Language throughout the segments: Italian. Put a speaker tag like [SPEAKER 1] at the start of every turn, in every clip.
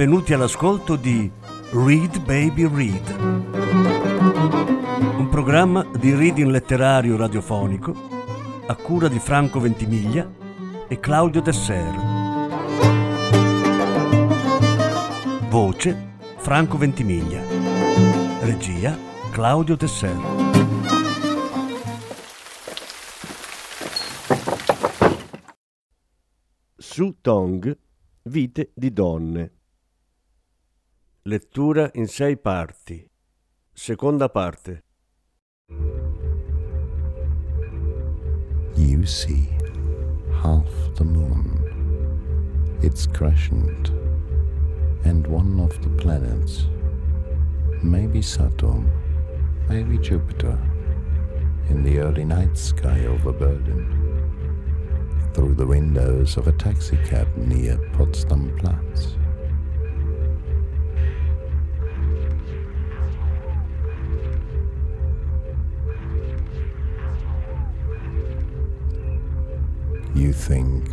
[SPEAKER 1] benvenuti all'ascolto di Read Baby Read, un programma di reading letterario radiofonico a cura di Franco Ventimiglia e Claudio Tesser. Voce Franco Ventimiglia. Regia Claudio Tesser. Su Tong, Vite di donne. Lettura in sei parti. Seconda parte.
[SPEAKER 2] You see half the moon, its crescent, and one of the planets, maybe Saturn, maybe Jupiter, in the early night sky over Berlin, through the windows of a taxicab near Potsdam Platz. You think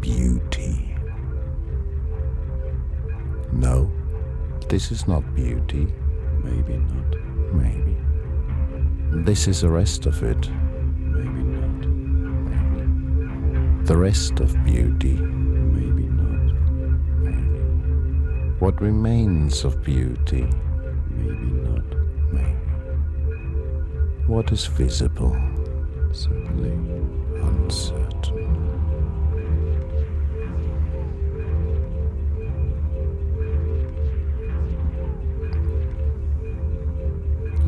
[SPEAKER 2] beauty. No, this is not beauty.
[SPEAKER 3] Maybe not.
[SPEAKER 2] Maybe. This is the rest of it.
[SPEAKER 3] Maybe not.
[SPEAKER 2] Maybe. The rest of beauty.
[SPEAKER 3] Maybe not.
[SPEAKER 2] Maybe. What remains of beauty.
[SPEAKER 3] Maybe not.
[SPEAKER 2] Maybe. What is visible.
[SPEAKER 3] Certainly.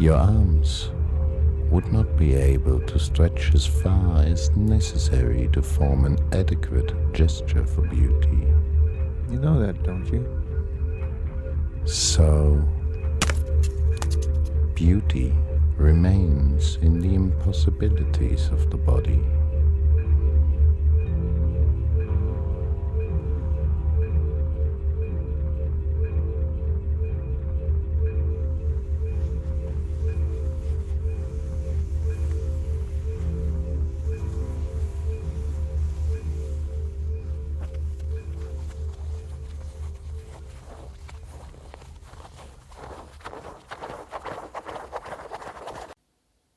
[SPEAKER 2] Your arms would not be able to stretch as far as necessary to form an adequate gesture for beauty.
[SPEAKER 3] You know that, don't you?
[SPEAKER 2] So, beauty remains in the impossibilities of the body.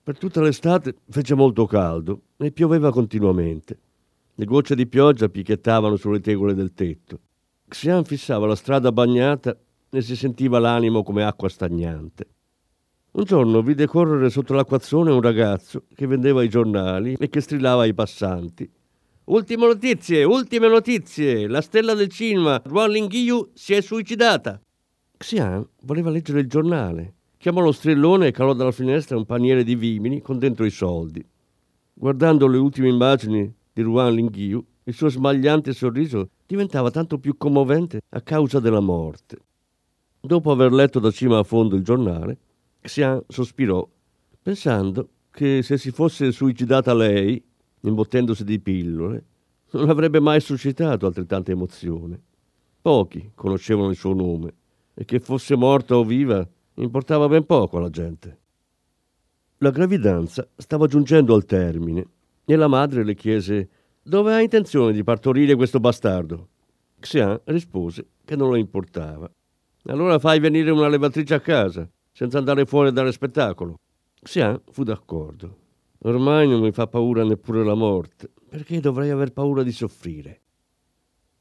[SPEAKER 1] Per tutta l'estate fece molto caldo e pioveva continuamente. Le gocce di pioggia picchiettavano sulle tegole del tetto. Xian fissava la strada bagnata e si sentiva l'animo come acqua stagnante. Un giorno vide correre sotto l'acquazzone un ragazzo che vendeva i giornali e che strillava ai passanti. Ultime notizie, ultime notizie! La stella del cinema, Ruan Lingyu, si è suicidata! Xian voleva leggere il giornale. Chiamò lo strillone e calò dalla finestra un paniere di vimini con dentro i soldi. Guardando le ultime immagini di Ruan Lingyu, il suo smagliante sorriso diventava tanto più commovente a causa della morte. Dopo aver letto da cima a fondo il giornale, Xian sospirò, pensando che se si fosse suicidata lei, imbottendosi di pillole, non avrebbe mai suscitato altrettanta emozione. Pochi conoscevano il suo nome e che fosse morta o viva importava ben poco alla gente. La gravidanza stava giungendo al termine e la madre le chiese dove ha intenzione di partorire questo bastardo. Xian rispose che non le importava. Allora fai venire una levatrice a casa, senza andare fuori a dare spettacolo. Xian fu d'accordo. Ormai non mi fa paura neppure la morte, perché dovrei aver paura di soffrire.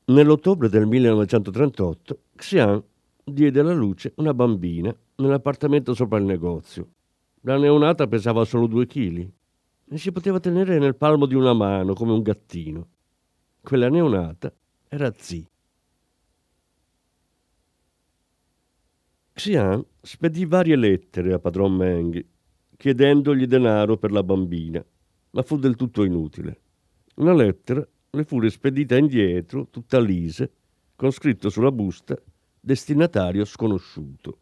[SPEAKER 1] Nell'ottobre del 1938, Xian diede alla luce una bambina nell'appartamento sopra il negozio. La neonata pesava solo due chili e si poteva tenere nel palmo di una mano come un gattino. Quella neonata era Zi. Xian spedì varie lettere a padron Meng chiedendogli denaro per la bambina, ma fu del tutto inutile. Una lettera le fu rispedita indietro, tutta lise, con scritto sulla busta destinatario sconosciuto.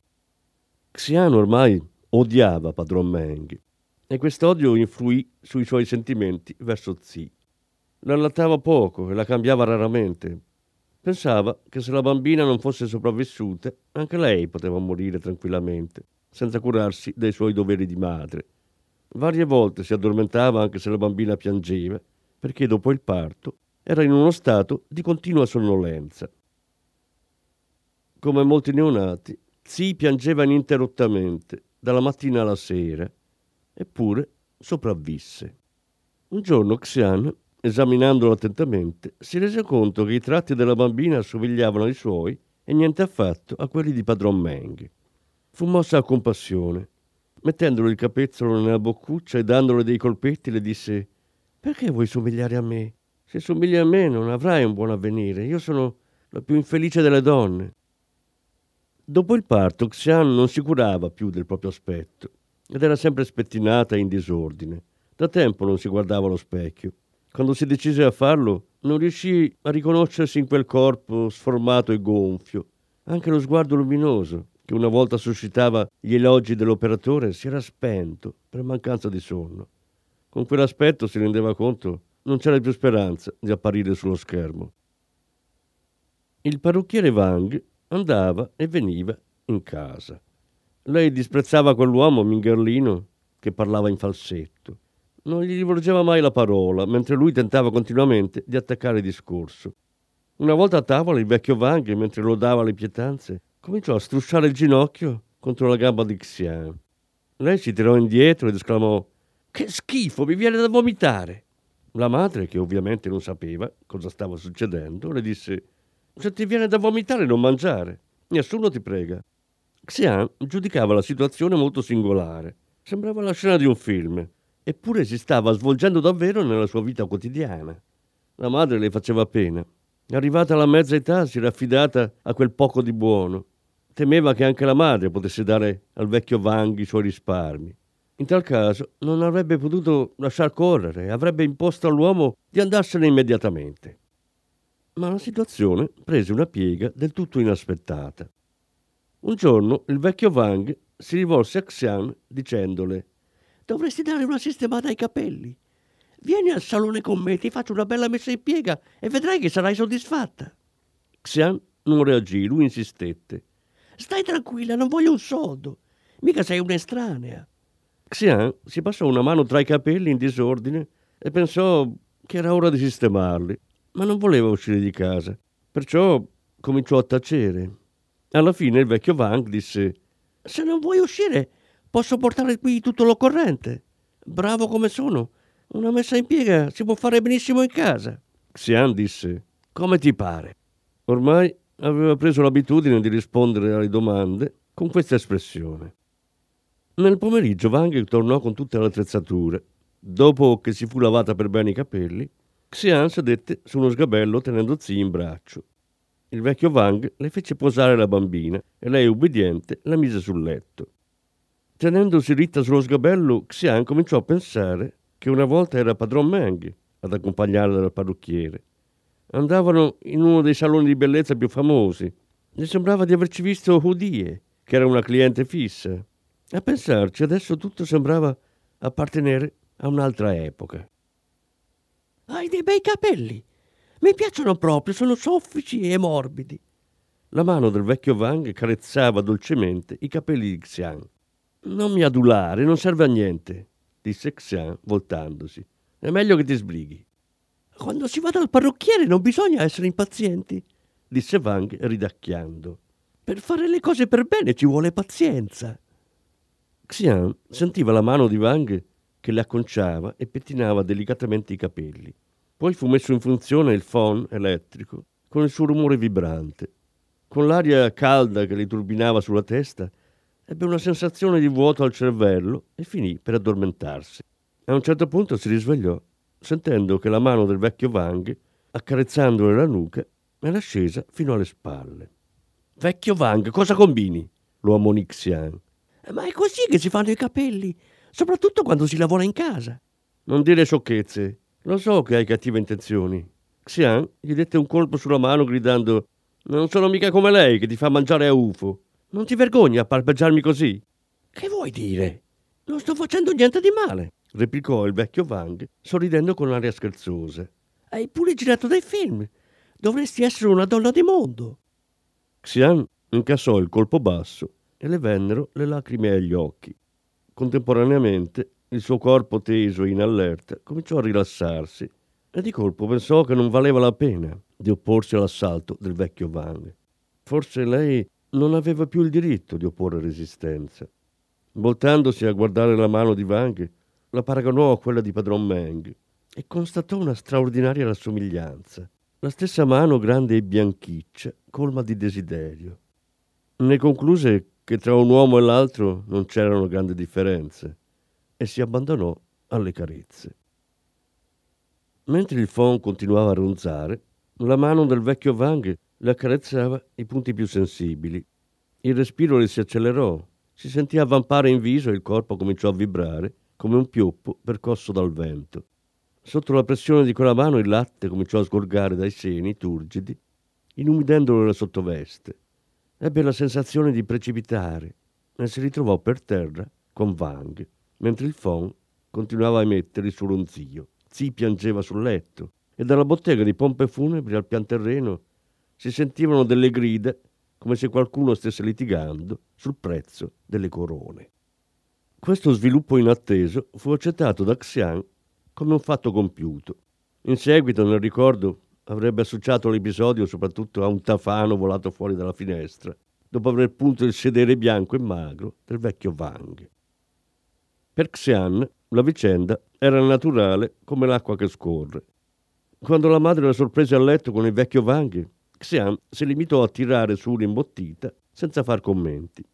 [SPEAKER 1] Xian ormai odiava padron Meng e quest'odio influì sui suoi sentimenti verso Zi. La allattava poco e la cambiava raramente. Pensava che se la bambina non fosse sopravvissuta, anche lei poteva morire tranquillamente, senza curarsi dei suoi doveri di madre. Varie volte si addormentava anche se la bambina piangeva, perché dopo il parto era in uno stato di continua sonnolenza. come molti neonati, Zi piangeva ininterrottamente dalla mattina alla sera, eppure sopravvisse. Un giorno Xian, esaminandolo attentamente, si rese conto che i tratti della bambina assomigliavano ai suoi e niente affatto a quelli di padron Meng. Fu mossa a compassione. Mettendolo il capezzolo nella boccuccia e dandole dei colpetti, le disse: Perché vuoi somigliare a me? Se somigli a me non avrai un buon avvenire. Io sono la più infelice delle donne. Dopo il parto, Xian non si curava più del proprio aspetto ed era sempre spettinata e in disordine. Da tempo non si guardava allo specchio. Quando si decise a farlo, non riuscì a riconoscersi in quel corpo sformato e gonfio. Anche lo sguardo luminoso, che una volta suscitava gli elogi dell'operatore, si era spento per mancanza di sonno. Con quell'aspetto si rendeva conto non c'era più speranza di apparire sullo schermo. Il parrucchiere Wang andava e veniva in casa. Lei disprezzava quell'uomo mingherlino che parlava in falsetto. Non gli rivolgeva mai la parola, mentre lui tentava continuamente di attaccare il discorso. Una volta a tavola il vecchio Wang, mentre lodava le pietanze, cominciò a strusciare il ginocchio contro la gamba di Xian. Lei si tirò indietro ed esclamò Che schifo, mi viene da vomitare. La madre, che ovviamente non sapeva cosa stava succedendo, le disse Se ti viene da vomitare non mangiare, nessuno ti prega. Xian giudicava la situazione molto singolare. Sembrava la scena di un film, eppure si stava svolgendo davvero nella sua vita quotidiana. La madre le faceva pena. Arrivata alla mezza età si era affidata a quel poco di buono. Temeva che anche la madre potesse dare al vecchio Wang i suoi risparmi. In tal caso non avrebbe potuto lasciar correre, avrebbe imposto all'uomo di andarsene immediatamente. Ma la situazione prese una piega del tutto inaspettata. Un giorno il vecchio Wang si rivolse a Xian dicendole Dovresti dare una sistemata ai capelli. Vieni al salone con me, ti faccio una bella messa in piega e vedrai che sarai soddisfatta. Xian non reagì, lui insistette. Stai tranquilla, non voglio un soldo. Mica sei un'estranea. Xian si passò una mano tra i capelli in disordine e pensò che era ora di sistemarli, ma non voleva uscire di casa. Perciò cominciò a tacere. Alla fine il vecchio Wang disse: Se non vuoi uscire, posso portare qui tutto l'occorrente. Bravo come sono. Una messa in piega si può fare benissimo in casa. Xian disse: Come ti pare? Ormai aveva preso l'abitudine di rispondere alle domande con questa espressione. Nel pomeriggio Wang tornò con tutte le attrezzature. Dopo che si fu lavata per bene i capelli, Xian sedette su uno sgabello tenendo Zi in braccio. Il vecchio Wang le fece posare la bambina e lei, ubbidiente, la mise sul letto. Tenendosi ritta sullo sgabello, Xian cominciò a pensare che una volta era padron Meng ad accompagnarla dal parrucchiere. Andavano in uno dei saloni di bellezza più famosi. Le sembrava di averci visto Hudie, che era una cliente fissa. A pensarci, adesso tutto sembrava appartenere a un'altra epoca. Hai dei bei capelli. Mi piacciono proprio, sono soffici e morbidi. La mano del vecchio Wang carezzava dolcemente i capelli di Xian. Non mi adulare, non serve a niente, disse Xian voltandosi. È meglio che ti sbrighi. Quando si va dal parrucchiere non bisogna essere impazienti, disse Wang ridacchiando. Per fare le cose per bene ci vuole pazienza. Xian sentiva la mano di Wang che le acconciava e pettinava delicatamente i capelli. Poi fu messo in funzione il phon elettrico con il suo rumore vibrante. Con l'aria calda che le turbinava sulla testa, ebbe una sensazione di vuoto al cervello e finì per addormentarsi. A un certo punto si risvegliò, sentendo che la mano del vecchio Wang, accarezzandole la nuca, era scesa fino alle spalle. Vecchio Wang, cosa combini? lo ammonì Xian. Ma è così che si fanno i capelli, soprattutto quando si lavora in casa. Non dire sciocchezze. Lo so che hai cattive intenzioni. Xian gli dette un colpo sulla mano gridando Non sono mica come lei che ti fa mangiare a ufo. Non ti vergogni a palpeggiarmi così? Che vuoi dire? Non sto facendo niente di male, replicò il vecchio Wang, sorridendo con aria scherzosa. Hai pure girato dei film. Dovresti essere una donna di mondo. Xian incassò il colpo basso e le vennero le lacrime agli occhi. Contemporaneamente il suo corpo teso e in allerta cominciò a rilassarsi e di colpo pensò che non valeva la pena di opporsi all'assalto del vecchio Wang. Forse lei non aveva più il diritto di opporre resistenza. Voltandosi a guardare la mano di Wang, la paragonò a quella di padron Meng e constatò una straordinaria rassomiglianza. La stessa mano grande e bianchiccia, colma di desiderio. Ne concluse che tra un uomo e l'altro non c'erano grandi differenze e si abbandonò alle carezze. Mentre il phon continuava a ronzare, la mano del vecchio Wang le accarezzava i punti più sensibili. Il respiro le si accelerò, si sentì avvampare in viso e il corpo cominciò a vibrare come un pioppo percosso dal vento. Sotto la pressione di quella mano il latte cominciò a sgorgare dai seni turgidi, inumidendolo la sottoveste. Ebbe la sensazione di precipitare e si ritrovò per terra con Wang, mentre il phon continuava a emettere il suo ronzio. Zi piangeva sul letto e dalla bottega di pompe funebri al pian terreno si sentivano delle grida come se qualcuno stesse litigando sul prezzo delle corone. Questo sviluppo inatteso fu accettato da Xian come un fatto compiuto. In seguito, nel ricordo, avrebbe associato l'episodio soprattutto a un tafano volato fuori dalla finestra, dopo aver punto il sedere bianco e magro del vecchio Wang. Per Xian la vicenda era naturale come l'acqua che scorre. Quando la madre la sorprese a letto con il vecchio Wang, Xian si limitò a tirare su un'imbottita senza far commenti.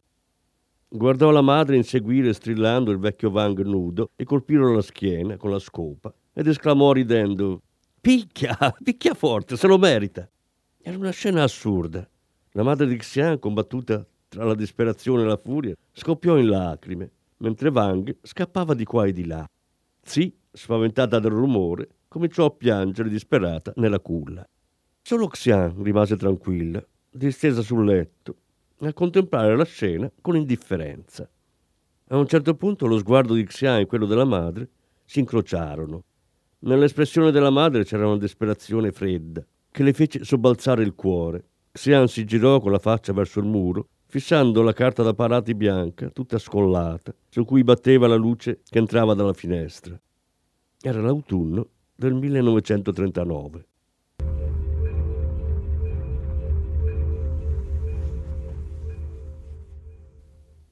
[SPEAKER 1] Guardò la madre inseguire strillando il vecchio Wang nudo e colpirlo alla schiena con la scopa ed esclamò ridendo Picchia, picchia forte, se lo merita. Era una scena assurda. La madre di Xian, combattuta tra la disperazione e la furia, scoppiò in lacrime, mentre Wang scappava di qua e di là. Zi, spaventata dal rumore, cominciò a piangere disperata nella culla. Solo Xian rimase tranquilla, distesa sul letto, a contemplare la scena con indifferenza. A un certo punto lo sguardo di Xian e quello della madre si incrociarono. Nell'espressione della madre c'era una disperazione fredda che le fece sobbalzare il cuore. Xian si girò con la faccia verso il muro, fissando la carta da parati bianca, tutta scollata, su cui batteva la luce che entrava dalla finestra. Era l'autunno del 1939.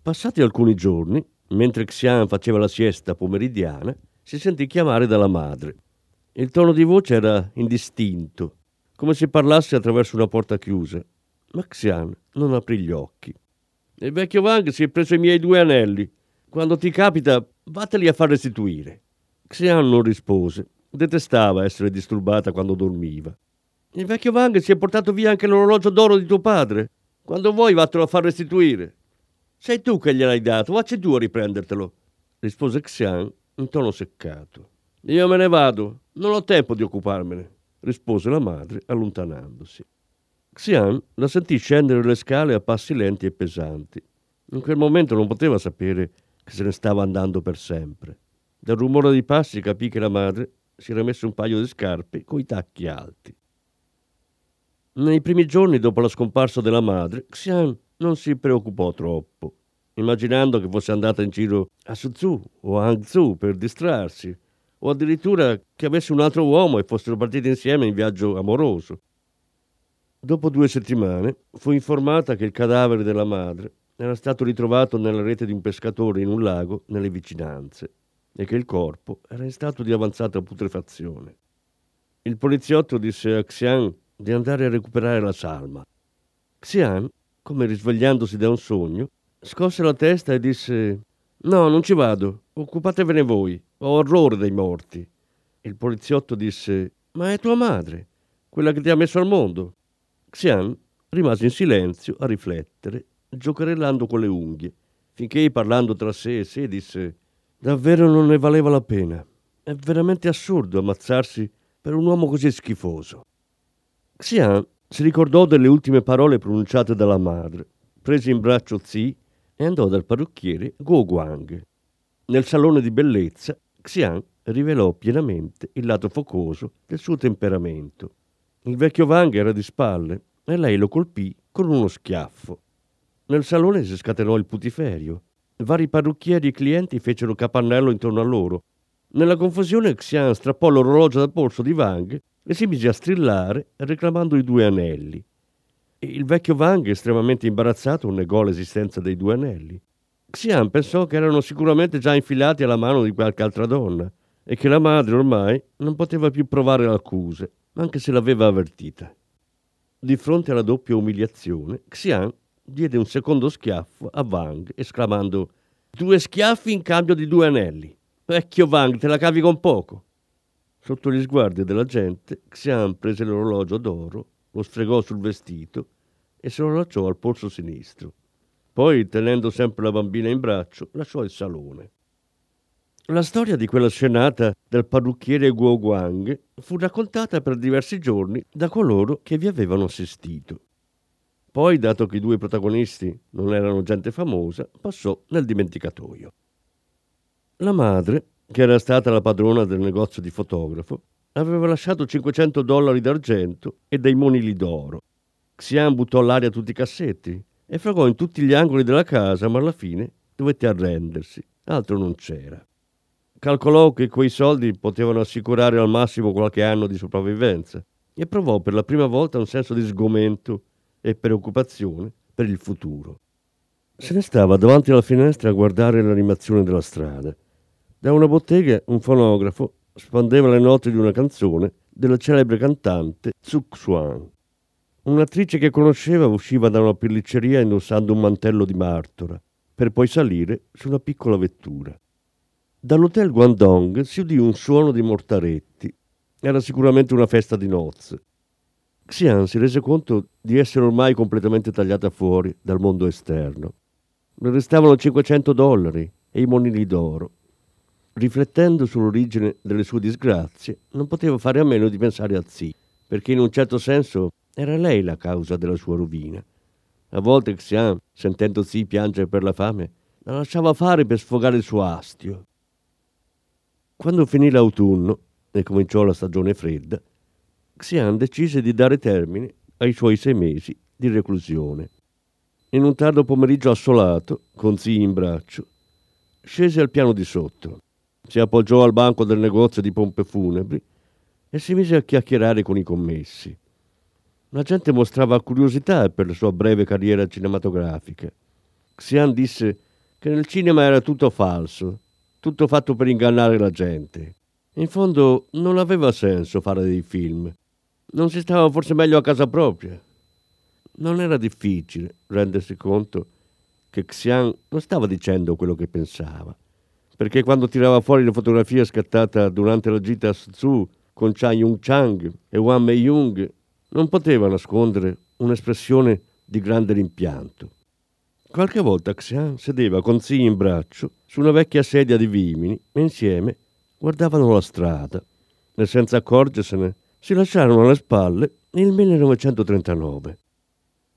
[SPEAKER 1] Passati alcuni giorni, mentre Xian faceva la siesta pomeridiana, si sentì chiamare dalla madre. Il tono di voce era indistinto, come se parlasse attraverso una porta chiusa, ma Xian non aprì gli occhi. Il vecchio Wang si è preso i miei due anelli. Quando ti capita, vatteli a far restituire. Xian non rispose. Detestava essere disturbata quando dormiva. Il vecchio Wang si è portato via anche l'orologio d'oro di tuo padre. Quando vuoi, vattelo a far restituire. Sei tu che gliel'hai dato, vacci tu a riprendertelo, rispose Xian in tono seccato. Io me ne vado, non ho tempo di occuparmene, rispose la madre allontanandosi. Xian la sentì scendere le scale a passi lenti e pesanti. In quel momento non poteva sapere che se ne stava andando per sempre. Dal rumore dei passi capì che la madre si era messa un paio di scarpe coi tacchi alti. Nei primi giorni dopo la scomparsa della madre, Xian non si preoccupò troppo, immaginando che fosse andata in giro a Suzhou o a Hangzhou per distrarsi, o addirittura che avesse un altro uomo e fossero partiti insieme in viaggio amoroso. Dopo due settimane fu informata che il cadavere della madre era stato ritrovato nella rete di un pescatore in un lago nelle vicinanze e che il corpo era in stato di avanzata putrefazione. Il poliziotto disse a Xian di andare a recuperare la salma. Xian come risvegliandosi da un sogno, scosse la testa e disse No, non ci vado, occupatevene voi, ho orrore dei morti. Il poliziotto disse Ma è tua madre, quella che ti ha messo al mondo. Xian rimase in silenzio a riflettere, giocherellando con le unghie, finché parlando tra sé e sé disse Davvero non ne valeva la pena. È veramente assurdo ammazzarsi per un uomo così schifoso. Xian si ricordò delle ultime parole pronunciate dalla madre, prese in braccio Zi e andò dal parrucchiere Guo Guang. Nel salone di bellezza, Xian rivelò pienamente il lato focoso del suo temperamento. Il vecchio Wang era di spalle e lei lo colpì con uno schiaffo. Nel salone si scatenò il putiferio. Vari parrucchieri e clienti fecero capannello intorno a loro. Nella confusione Xian strappò l'orologio dal polso di Wang e si mise a strillare reclamando i due anelli. Il vecchio Wang, estremamente imbarazzato, negò l'esistenza dei due anelli. Xian pensò che erano sicuramente già infilati alla mano di qualche altra donna e che la madre ormai non poteva più provare l'accuse, anche se l'aveva avvertita. Di fronte alla doppia umiliazione, Xian diede un secondo schiaffo a Wang, esclamando Due schiaffi in cambio di due anelli. Vecchio Wang, te la cavi con poco. Sotto gli sguardi della gente, Xian prese l'orologio d'oro, lo stregò sul vestito e se lo allacciò al polso sinistro. Poi, tenendo sempre la bambina in braccio, lasciò il salone. La storia di quella scenata del parrucchiere Guo Guang fu raccontata per diversi giorni da coloro che vi avevano assistito. Poi, dato che i due protagonisti non erano gente famosa, passò nel dimenticatoio. La madre, che era stata la padrona del negozio di fotografo, aveva lasciato 500 dollari d'argento e dei monili d'oro. Xian buttò all'aria tutti i cassetti e fragò in tutti gli angoli della casa, ma alla fine dovette arrendersi, altro non c'era. Calcolò che quei soldi potevano assicurare al massimo qualche anno di sopravvivenza e provò per la prima volta un senso di sgomento e preoccupazione per il futuro. Se ne stava davanti alla finestra a guardare l'animazione della strada. Da una bottega un fonografo spandeva le note di una canzone della celebre cantante Tzu Xuan. Un'attrice che conosceva usciva da una pellicceria indossando un mantello di martora, per poi salire su una piccola vettura. Dall'hotel Guangdong si udì un suono di mortaretti. Era sicuramente una festa di nozze. Xian si rese conto di essere ormai completamente tagliata fuori dal mondo esterno. Le restavano 500 dollari e i monili d'oro. Riflettendo sull'origine delle sue disgrazie, non poteva fare a meno di pensare a Zi, perché in un certo senso era lei la causa della sua rovina. A volte Xian, sentendo Zi piangere per la fame, la lasciava fare per sfogare il suo astio. Quando finì l'autunno e cominciò la stagione fredda, Xian decise di dare termine ai suoi sei mesi di reclusione. In un tardo pomeriggio assolato, con Zi in braccio, scese al piano di sotto, si appoggiò al banco del negozio di pompe funebri e si mise a chiacchierare con i commessi. La gente mostrava curiosità per la sua breve carriera cinematografica. Xian disse che nel cinema era tutto falso tutto fatto per ingannare la gente. In fondo non aveva senso fare dei film. Non si stava forse meglio a casa propria. Non era difficile rendersi conto che Xian non stava dicendo quello che pensava, perché quando tirava fuori la fotografia scattata durante la gita a Suzhou con Chan Yung Chang e Wang Mei Yung non poteva nascondere un'espressione di grande rimpianto. Qualche volta Xian sedeva con Zi in braccio su una vecchia sedia di vimini e insieme guardavano la strada e senza accorgersene si lasciarono alle spalle nel 1939.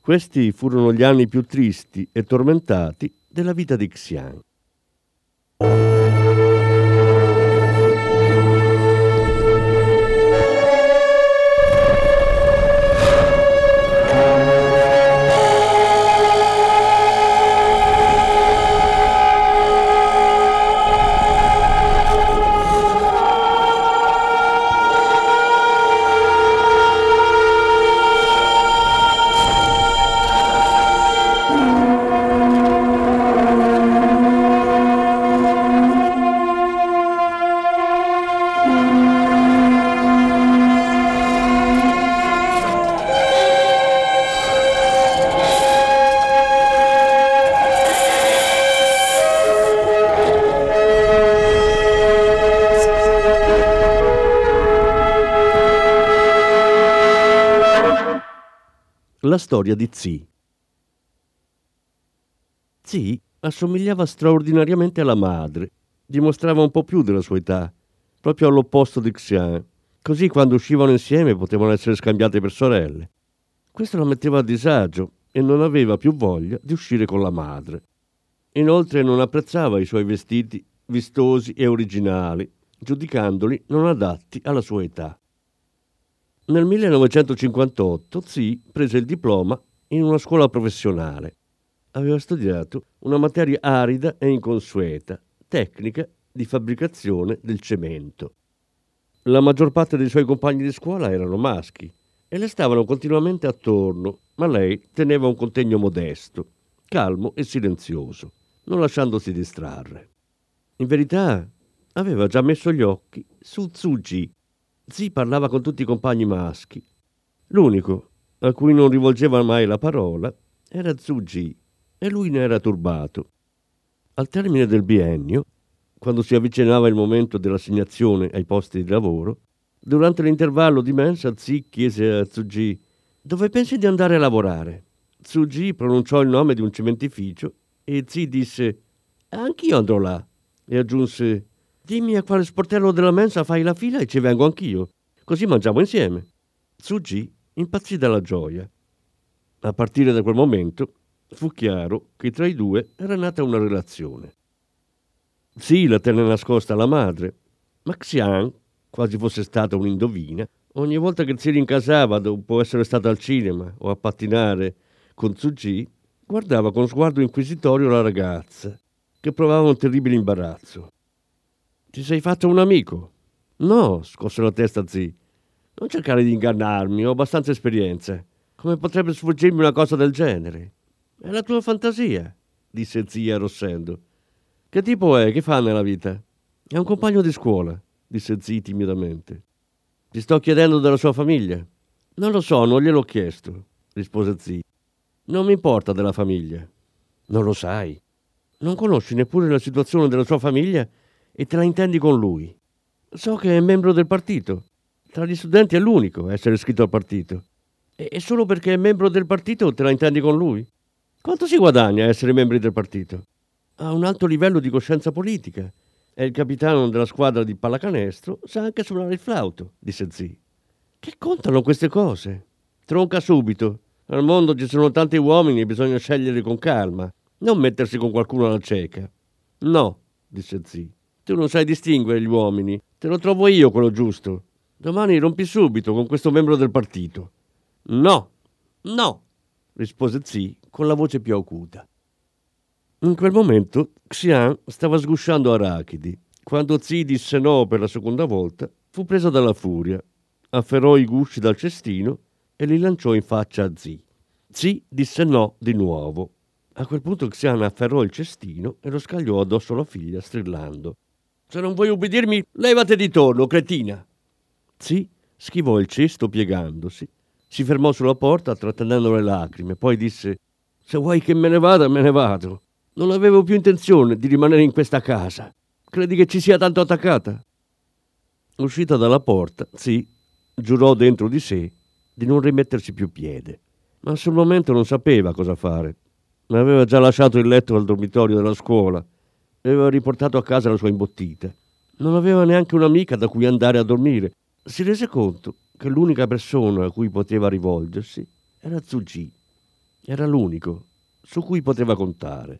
[SPEAKER 1] Questi furono gli anni più tristi e tormentati della vita di Xian. La storia di Zi. Zi assomigliava straordinariamente alla madre, dimostrava un po' più della sua età, proprio all'opposto di Xian. Così quando uscivano insieme potevano essere scambiate per sorelle. Questo la metteva a disagio e non aveva più voglia di uscire con la madre. Inoltre non apprezzava i suoi vestiti vistosi e originali, giudicandoli non adatti alla sua età. Nel 1958 Zi prese il diploma in una scuola professionale. Aveva studiato una materia arida e inconsueta, tecnica di fabbricazione del cemento. La maggior parte dei suoi compagni di scuola erano maschi e le stavano continuamente attorno, ma lei teneva un contegno modesto, calmo e silenzioso, non lasciandosi distrarre. In verità aveva già messo gli occhi su Tsuji. Zi parlava con tutti i compagni maschi. L'unico a cui non rivolgeva mai la parola era Tsuji e lui ne era turbato. Al termine del biennio, quando si avvicinava il momento dell'assegnazione ai posti di lavoro, durante l'intervallo di mensa Zi chiese a Tsuji dove pensi di andare a lavorare? Tsuji pronunciò il nome di un cementificio e Zi disse anch'io andrò là e aggiunse dimmi a quale sportello della mensa fai la fila e ci vengo anch'io, così mangiamo insieme. Tsuji impazzì dalla gioia. A partire da quel momento fu chiaro che tra i due era nata una relazione. Zi la tenne nascosta alla madre, ma Xian, quasi fosse stata un'indovina, ogni volta che si rincasava dopo essere stata al cinema o a pattinare con Tsuji, guardava con sguardo inquisitorio la ragazza, che provava un terribile imbarazzo. Ti sei fatto un amico? No, scosse la testa Zi. Non cercare di ingannarmi, ho abbastanza esperienza. Come potrebbe sfuggirmi una cosa del genere? È la tua fantasia, disse zia arrossendo. Che tipo è? Che fa nella vita? È un compagno di scuola, disse zia timidamente. Ti sto chiedendo della sua famiglia. Non lo so, non gliel'ho chiesto, rispose zia. Non mi importa della famiglia. Non lo sai. Non conosci neppure la situazione della sua famiglia e te la intendi con lui. So che è membro del partito. Tra gli studenti è l'unico a essere iscritto al partito. E solo perché è membro del partito te la intendi con lui? Quanto si guadagna essere membri del partito? Ha un alto livello di coscienza politica. È il capitano della squadra di pallacanestro, sa anche suonare il flauto, disse Zi. Che contano queste cose? Tronca subito. Al mondo ci sono tanti uomini e bisogna scegliere con calma, non mettersi con qualcuno alla cieca. No, disse Zi. Tu non sai distinguere gli uomini. Te lo trovo io quello giusto. Domani rompi subito con questo membro del partito. No, no, rispose Zi con la voce più acuta. In quel momento Xian stava sgusciando arachidi. Quando Zi disse no per la seconda volta, fu presa dalla furia, afferrò i gusci dal cestino e li lanciò in faccia a Zi. Zi disse no di nuovo. A quel punto Xian afferrò il cestino e lo scagliò addosso alla figlia, strillando. Se non vuoi ubbidirmi, levate di torno, cretina! Zi schivò il cesto piegandosi si fermò sulla porta trattenendo le lacrime, poi disse Se vuoi che me ne vada, me ne vado. Non avevo più intenzione di rimanere in questa casa. Credi che ci sia tanto attaccata? Uscita dalla porta, sì, giurò dentro di sé di non rimetterci più piede, ma sul momento non sapeva cosa fare. Aveva già lasciato il letto al dormitorio della scuola e aveva riportato a casa la sua imbottita. Non aveva neanche un'amica da cui andare a dormire. Si rese conto che l'unica persona a cui poteva rivolgersi era Tsuji. Era l'unico su cui poteva contare.